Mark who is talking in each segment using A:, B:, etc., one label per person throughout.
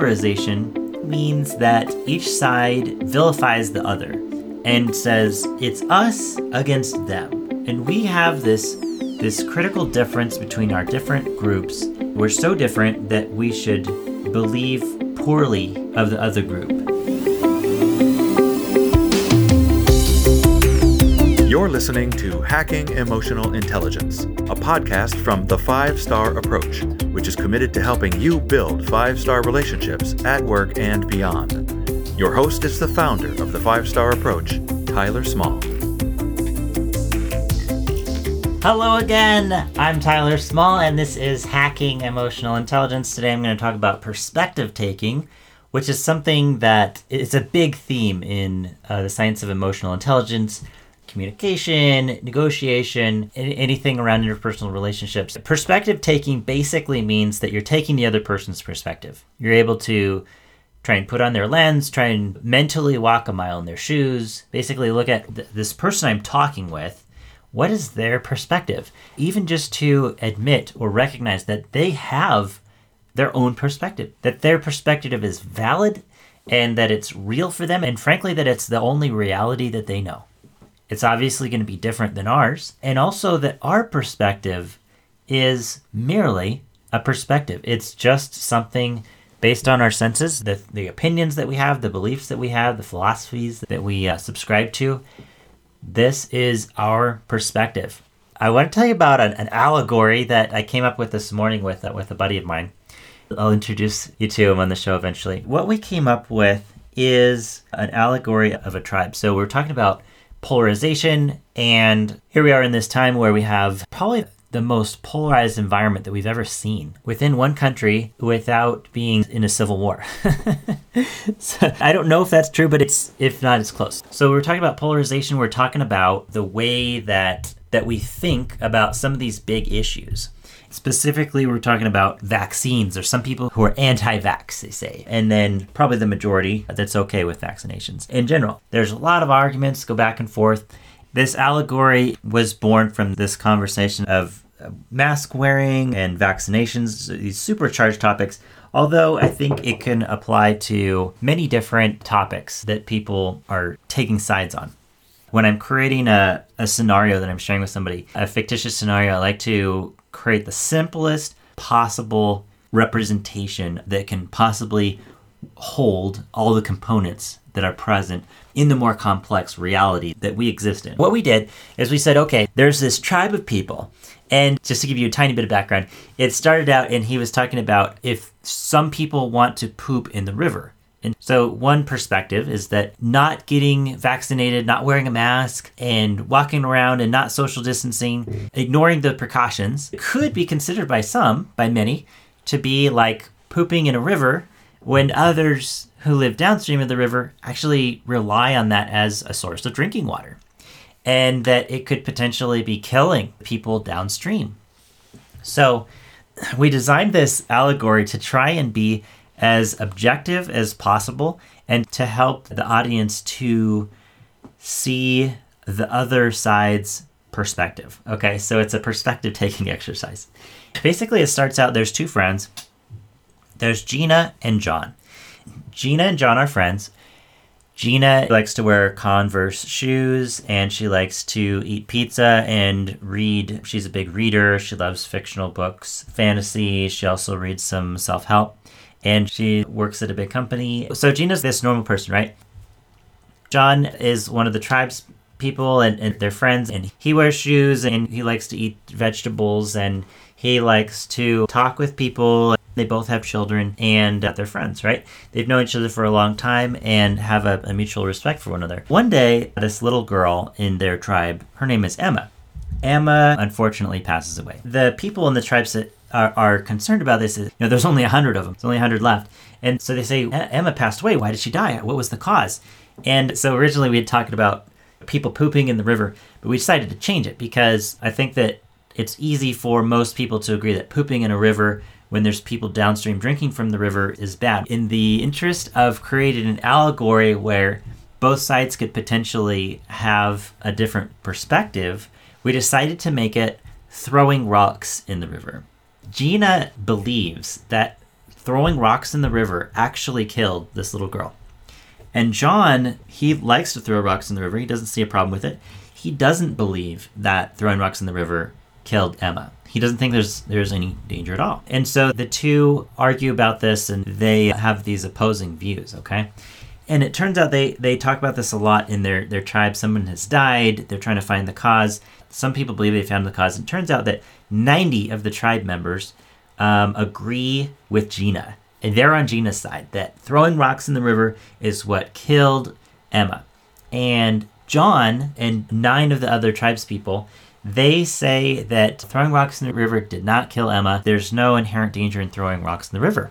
A: polarization means that each side vilifies the other and says it's us against them. And we have this this critical difference between our different groups. We're so different that we should believe poorly of the other group.
B: Listening to Hacking Emotional Intelligence, a podcast from the Five Star Approach, which is committed to helping you build five star relationships at work and beyond. Your host is the founder of the Five Star Approach, Tyler Small.
A: Hello again. I'm Tyler Small, and this is Hacking Emotional Intelligence. Today I'm going to talk about perspective taking, which is something that is a big theme in uh, the science of emotional intelligence, communication, negotiation, anything around interpersonal relationships. Perspective taking basically means that you're taking the other person's perspective. You're able to try and put on their lens, try and mentally walk a mile in their shoes, basically look at th- this person I'm talking with what is their perspective? Even just to admit or recognize that they have their own perspective, that their perspective is valid and that it's real for them, and frankly, that it's the only reality that they know. It's obviously going to be different than ours, and also that our perspective is merely a perspective. It's just something based on our senses, the, the opinions that we have, the beliefs that we have, the philosophies that we uh, subscribe to. This is our perspective. I want to tell you about an, an allegory that I came up with this morning with uh, with a buddy of mine. I'll introduce you to him on the show eventually. What we came up with is an allegory of a tribe. So we're talking about polarization, and here we are in this time where we have probably the most polarized environment that we've ever seen within one country without being in a civil war. so, I don't know if that's true, but it's if not, it's close. So we're talking about polarization. We're talking about the way that that we think about some of these big issues. Specifically, we're talking about vaccines. There's some people who are anti vax, they say, and then probably the majority that's okay with vaccinations in general. There's a lot of arguments go back and forth. This allegory was born from this conversation of mask wearing and vaccinations, these supercharged topics. Although I think it can apply to many different topics that people are taking sides on. When I'm creating a, a scenario that I'm sharing with somebody, a fictitious scenario, I like to create the simplest possible representation that can possibly hold all the components that are present in the more complex reality that we exist in. What we did is we said, okay, there's this tribe of people. And just to give you a tiny bit of background, it started out and he was talking about if some people want to poop in the river. And so, one perspective is that not getting vaccinated, not wearing a mask, and walking around and not social distancing, ignoring the precautions, could be considered by some, by many, to be like pooping in a river when others who live downstream of the river actually rely on that as a source of drinking water, and that it could potentially be killing people downstream. So, we designed this allegory to try and be as objective as possible and to help the audience to see the other side's perspective. Okay, so it's a perspective taking exercise. Basically, it starts out there's two friends. There's Gina and John. Gina and John are friends. Gina likes to wear Converse shoes and she likes to eat pizza and read. She's a big reader. She loves fictional books, fantasy. She also reads some self help and she works at a big company. So Gina's this normal person, right? John is one of the tribe's people and, and they're friends and he wears shoes and he likes to eat vegetables and he likes to talk with people they both have children and uh, they're friends, right? They've known each other for a long time and have a, a mutual respect for one another. One day, this little girl in their tribe, her name is Emma. Emma unfortunately passes away. The people in the tribes that are, are concerned about this is, you know, there's only a hundred of them. There's only a hundred left. And so they say, Emma passed away. Why did she die? What was the cause? And so originally we had talked about people pooping in the river, but we decided to change it because I think that it's easy for most people to agree that pooping in a river when there's people downstream drinking from the river is bad. In the interest of creating an allegory where both sides could potentially have a different perspective, we decided to make it throwing rocks in the river. Gina believes that throwing rocks in the river actually killed this little girl. And John, he likes to throw rocks in the river. He doesn't see a problem with it. He doesn't believe that throwing rocks in the river killed Emma. He doesn't think there's there's any danger at all. And so the two argue about this and they have these opposing views, okay? And it turns out they they talk about this a lot in their their tribe. Someone has died, they're trying to find the cause. Some people believe they found the cause. And it turns out that 90 of the tribe members um, agree with Gina. And they're on Gina's side that throwing rocks in the river is what killed Emma. And John and nine of the other tribespeople they say that throwing rocks in the river did not kill Emma. There's no inherent danger in throwing rocks in the river.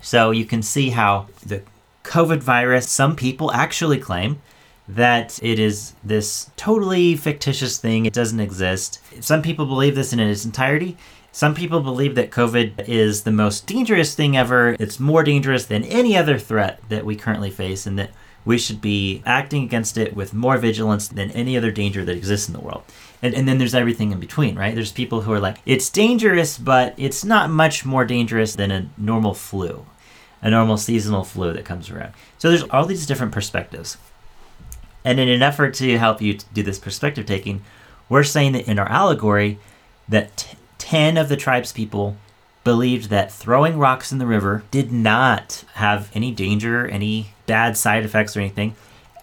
A: So you can see how the COVID virus, some people actually claim that it is this totally fictitious thing. It doesn't exist. Some people believe this in its entirety. Some people believe that COVID is the most dangerous thing ever. It's more dangerous than any other threat that we currently face, and that we should be acting against it with more vigilance than any other danger that exists in the world. And, and then there's everything in between, right? There's people who are like, it's dangerous, but it's not much more dangerous than a normal flu, a normal seasonal flu that comes around. So there's all these different perspectives. And in an effort to help you to do this perspective taking, we're saying that in our allegory, that t- 10 of the tribe's people believed that throwing rocks in the river did not have any danger, any bad side effects or anything,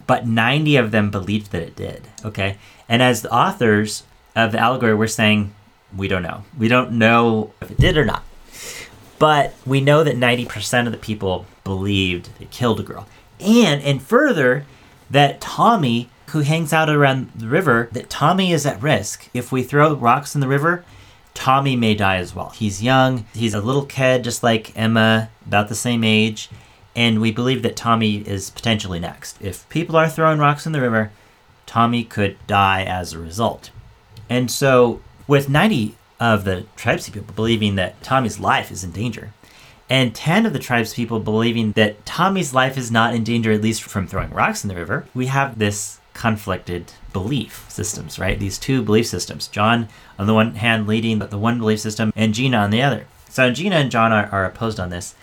A: but 90 of them believed that it did. Okay. And as the authors of the allegory, we're saying we don't know. We don't know if it did or not. But we know that 90% of the people believed it killed a girl. And and further, that Tommy, who hangs out around the river, that Tommy is at risk. If we throw rocks in the river, Tommy may die as well. He's young, he's a little kid, just like Emma, about the same age, and we believe that Tommy is potentially next. If people are throwing rocks in the river, Tommy could die as a result. And so, with 90 of the tribes people believing that Tommy's life is in danger, and 10 of the tribes people believing that Tommy's life is not in danger, at least from throwing rocks in the river, we have this conflicted belief systems, right? These two belief systems. John, on the one hand, leading the one belief system, and Gina on the other. So Gina and John are, are opposed on this.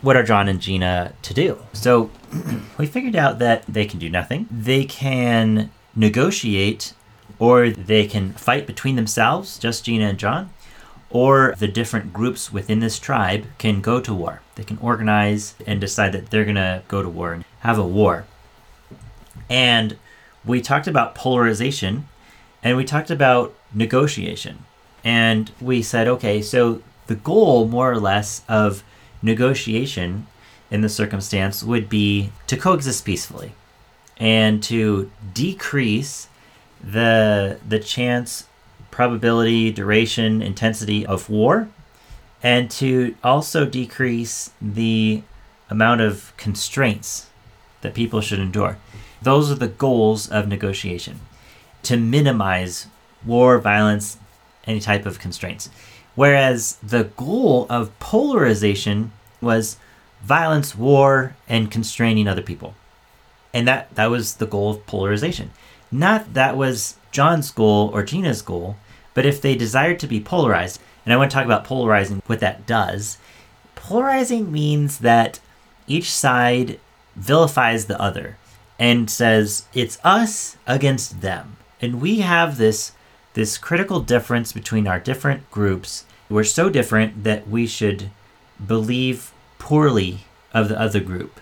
A: What are John and Gina to do? So we figured out that they can do nothing. They can negotiate or they can fight between themselves, just Gina and John, or the different groups within this tribe can go to war. They can organize and decide that they're going to go to war and have a war. And we talked about polarization and we talked about negotiation. And we said, okay, so the goal, more or less, of negotiation in the circumstance would be to coexist peacefully and to decrease the the chance probability duration intensity of war and to also decrease the amount of constraints that people should endure. Those are the goals of negotiation to minimize war violence any type of constraints. Whereas the goal of polarization was violence war and constraining other people. And that that was the goal of polarization. Not that was John's goal or Gina's goal, but if they desire to be polarized, and I want to talk about polarizing, what that does. Polarizing means that each side vilifies the other and says it's us against them. And we have this this critical difference between our different groups. We're so different that we should believe poorly of the other group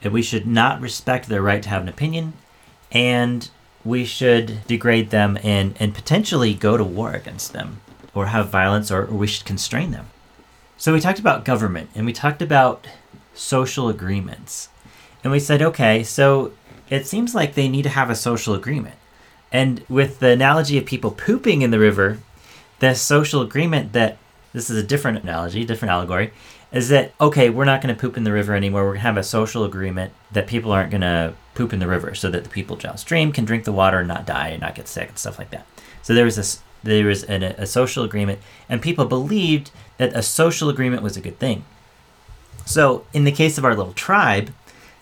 A: that we should not respect their right to have an opinion, and we should degrade them and, and potentially go to war against them or have violence or, or we should constrain them. So we talked about government and we talked about social agreements. And we said, okay, so it seems like they need to have a social agreement. And with the analogy of people pooping in the river, the social agreement that this is a different analogy, different allegory, is that okay we're not going to poop in the river anymore we're going to have a social agreement that people aren't going to poop in the river so that the people downstream can drink the water and not die and not get sick and stuff like that. So there was this there was an, a social agreement and people believed that a social agreement was a good thing. So in the case of our little tribe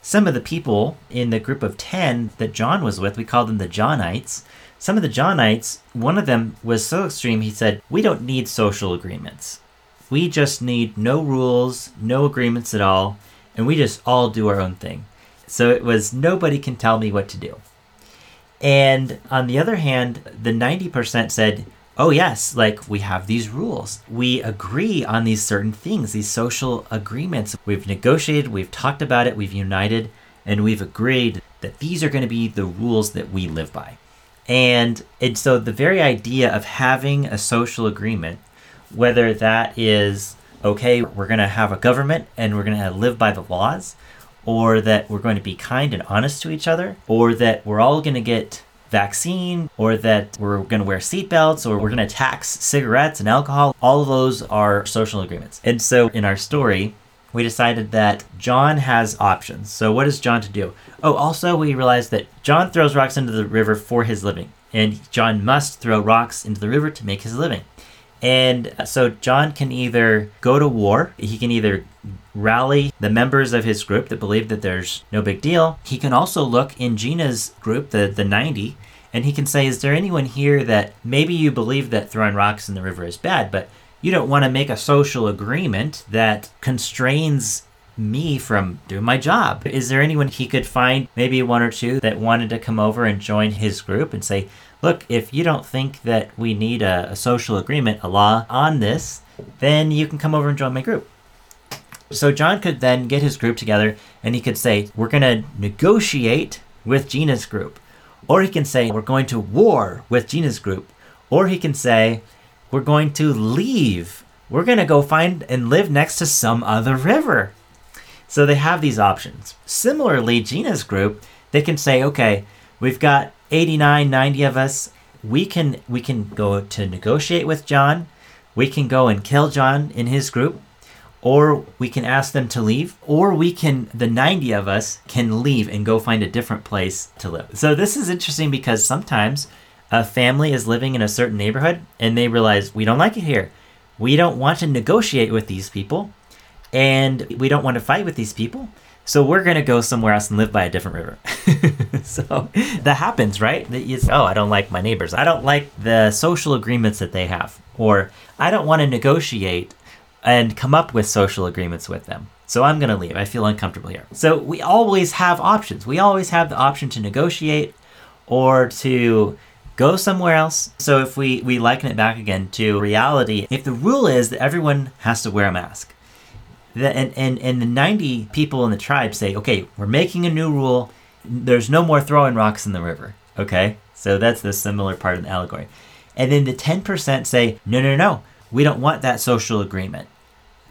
A: some of the people in the group of 10 that john was with we called them the johnites some of the johnites one of them was so extreme he said we don't need social agreements. We just need no rules, no agreements at all, and we just all do our own thing. So it was nobody can tell me what to do. And on the other hand, the 90% said, oh, yes, like we have these rules. We agree on these certain things, these social agreements. We've negotiated, we've talked about it, we've united, and we've agreed that these are going to be the rules that we live by. And, and so the very idea of having a social agreement, whether that is, okay, we're going to have a government and we're going to live by the laws, or that we're going to be kind and honest to each other, or that we're all going to get vaccine, or that we're going to wear seatbelts, or we're going to tax cigarettes and alcohol. All of those are social agreements. And so in our story, we decided that John has options. So what is John to do? Oh, also we realized that John throws rocks into the river for his living, and John must throw rocks into the river to make his living. And uh, so John can either go to war, he can either rally the members of his group that believe that there's no big deal. He can also look in Gina's group, the, the 90, and he can say, Is there anyone here that maybe you believe that throwing rocks in the river is bad, but you don't want to make a social agreement that constrains me from doing my job? Is there anyone he could find, maybe one or two, that wanted to come over and join his group and say, Look, if you don't think that we need a, a social agreement, a law on this, then you can come over and join my group. So John could then get his group together and he could say, We're going to negotiate with Gina's group. Or he can say, We're going to war with Gina's group. Or he can say, We're going to leave. We're going to go find and live next to some other river. So they have these options. Similarly, Gina's group, they can say, Okay, we've got 89, 90 of us. We can we can go to negotiate with John. We can go and kill John in his group or we can ask them to leave, or we can, the 90 of us can leave and go find a different place to live. So this is interesting because sometimes a family is living in a certain neighborhood and they realize we don't like it here. We don't want to negotiate with these people and we don't want to fight with these people. So we're going to go somewhere else and live by a different river. so that happens, right? Oh, I don't like my neighbors. I don't like the social agreements that they have. Or I don't want to negotiate and come up with social agreements with them. So I'm going to leave. I feel uncomfortable here. So we always have options. We always have the option to negotiate or to go somewhere else. So if we, we liken it back again to reality, if the rule is that everyone has to wear a mask, and, and, and the 90 people in the tribe say, okay, we're making a new rule. There's no more throwing rocks in the river. Okay? So that's the similar part of the allegory. And then the 10% say, no, no, no, we don't want that social agreement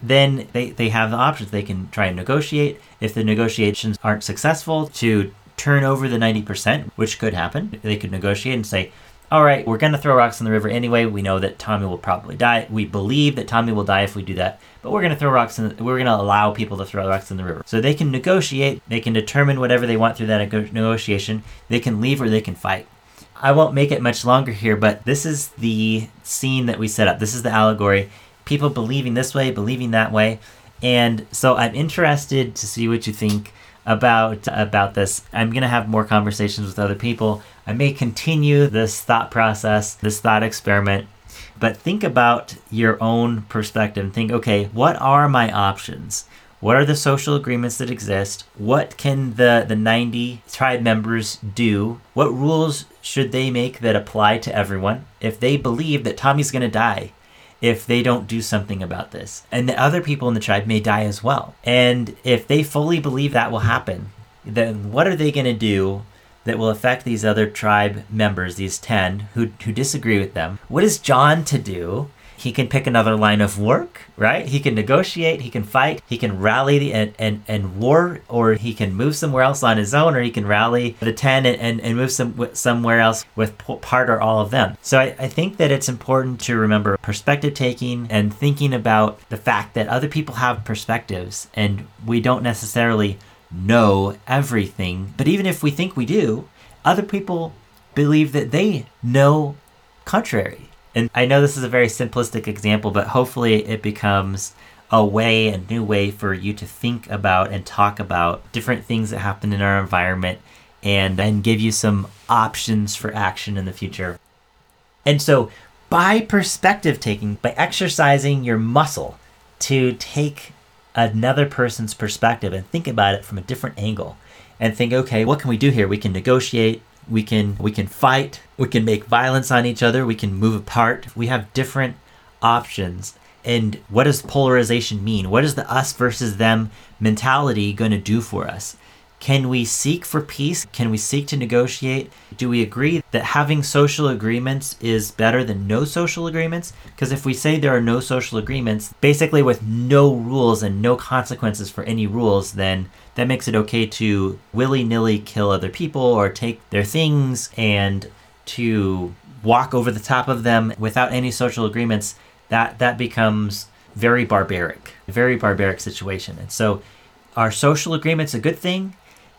A: then they, they have the options. They can try and negotiate. If the negotiations aren't successful, to turn over the 90%, which could happen. They could negotiate and say, all right, we're going to throw rocks in the river anyway. We know that Tommy will probably die. We believe that Tommy will die if we do that, but we're going to throw rocks in. The, we're going to allow people to throw rocks in the river. So they can negotiate. They can determine whatever they want through that negotiation. They can leave or they can fight. I won't make it much longer here, but this is the scene that we set up. This is the allegory people believing this way, believing that way. And so I'm interested to see what you think about about this. I'm going to have more conversations with other people. I may continue this thought process, this thought experiment, but think about your own perspective. Think, okay, what are my options? What are the social agreements that exist? What can the, the 90 tribe members do? What rules should they make that apply to everyone? If they believe that Tommy's going to die, if they don't do something about this. And the other people in the tribe may die as well. And if they fully believe that will happen, then what are they going to do that will affect these other tribe members, these 10 who, who disagree with them? What is John to do he can pick another line of work, right? He can negotiate, he can fight, he can rally and, and, and war, or he can move somewhere else on his own, or he can rally the 10 and, and, and move some, somewhere else with part or all of them. So I, I think that it's important to remember perspective taking and thinking about the fact that other people have perspectives and we don't necessarily know everything. But even if we think we do, other people believe that they know contrary. And I know this is a very simplistic example, but hopefully it becomes a way, a new way for you to think about and talk about different things that happen in our environment and then give you some options for action in the future. And so, by perspective taking, by exercising your muscle, to take another person's perspective and think about it from a different angle and think, okay, what can we do here? We can negotiate, we can we can fight, we can make violence on each other, we can move apart. We have different options. And what does polarization mean? What is the us versus them mentality going to do for us? Can we seek for peace? Can we seek to negotiate? Do we agree that having social agreements is better than no social agreements? Because if we say there are no social agreements, basically with no rules and no consequences for any rules, then that makes it okay to willy nilly kill other people or take their things and to walk over the top of them without any social agreements. That, that becomes very barbaric, a very barbaric situation. And so, are social agreements a good thing?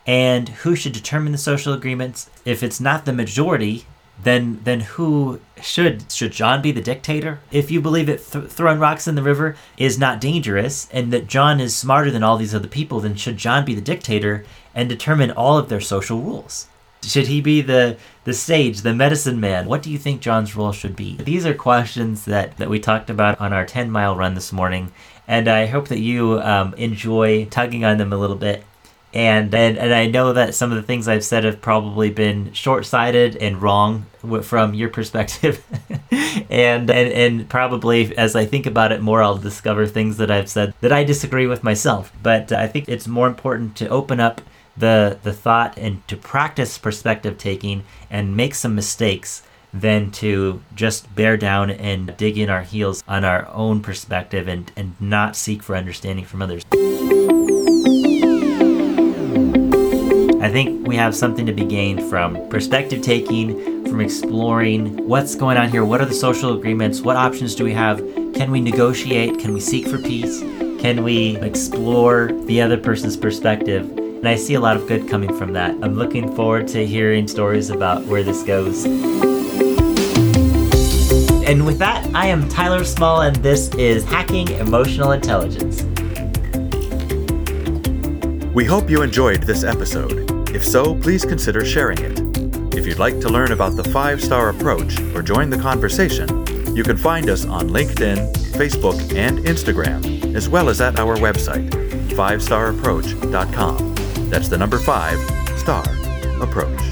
A: And who should determine the social agreements if it's not the majority then then who should should John be the dictator? If you believe that th- throwing rocks in the river is not dangerous and that John is smarter than all these other people, then should John be the dictator and determine all of their social rules? Should he be the the sage, the medicine man? What do you think John's role should be? These are questions that that we talked about on our 10 mile run this morning, and I hope that you um, enjoy tugging on them a little bit and, and and I know that some of the things I've said have probably been short-sighted and wrong from your perspective, and, and and probably as I think about it more, I'll discover things that I've said that I disagree with myself. But I think it's more important to open up the the thought and to practice perspective taking and make some mistakes than to just bear down and dig in our heels on our own perspective and and not seek for understanding from others. I think we have something to be gained from perspective taking, from exploring what's going on here, what are the social agreements, what options do we have, can we negotiate, can we seek for peace, can we explore the other person's perspective. And I see a lot of good coming from that. I'm looking forward to hearing stories about where this goes. And with that, I am Tyler Small, and this is Hacking Emotional Intelligence.
B: We hope you enjoyed this episode. If so, please consider sharing it. If you'd like to learn about the five star approach or join the conversation, you can find us on LinkedIn, Facebook, and Instagram, as well as at our website, 5starapproach.com. That's the number 5 star approach.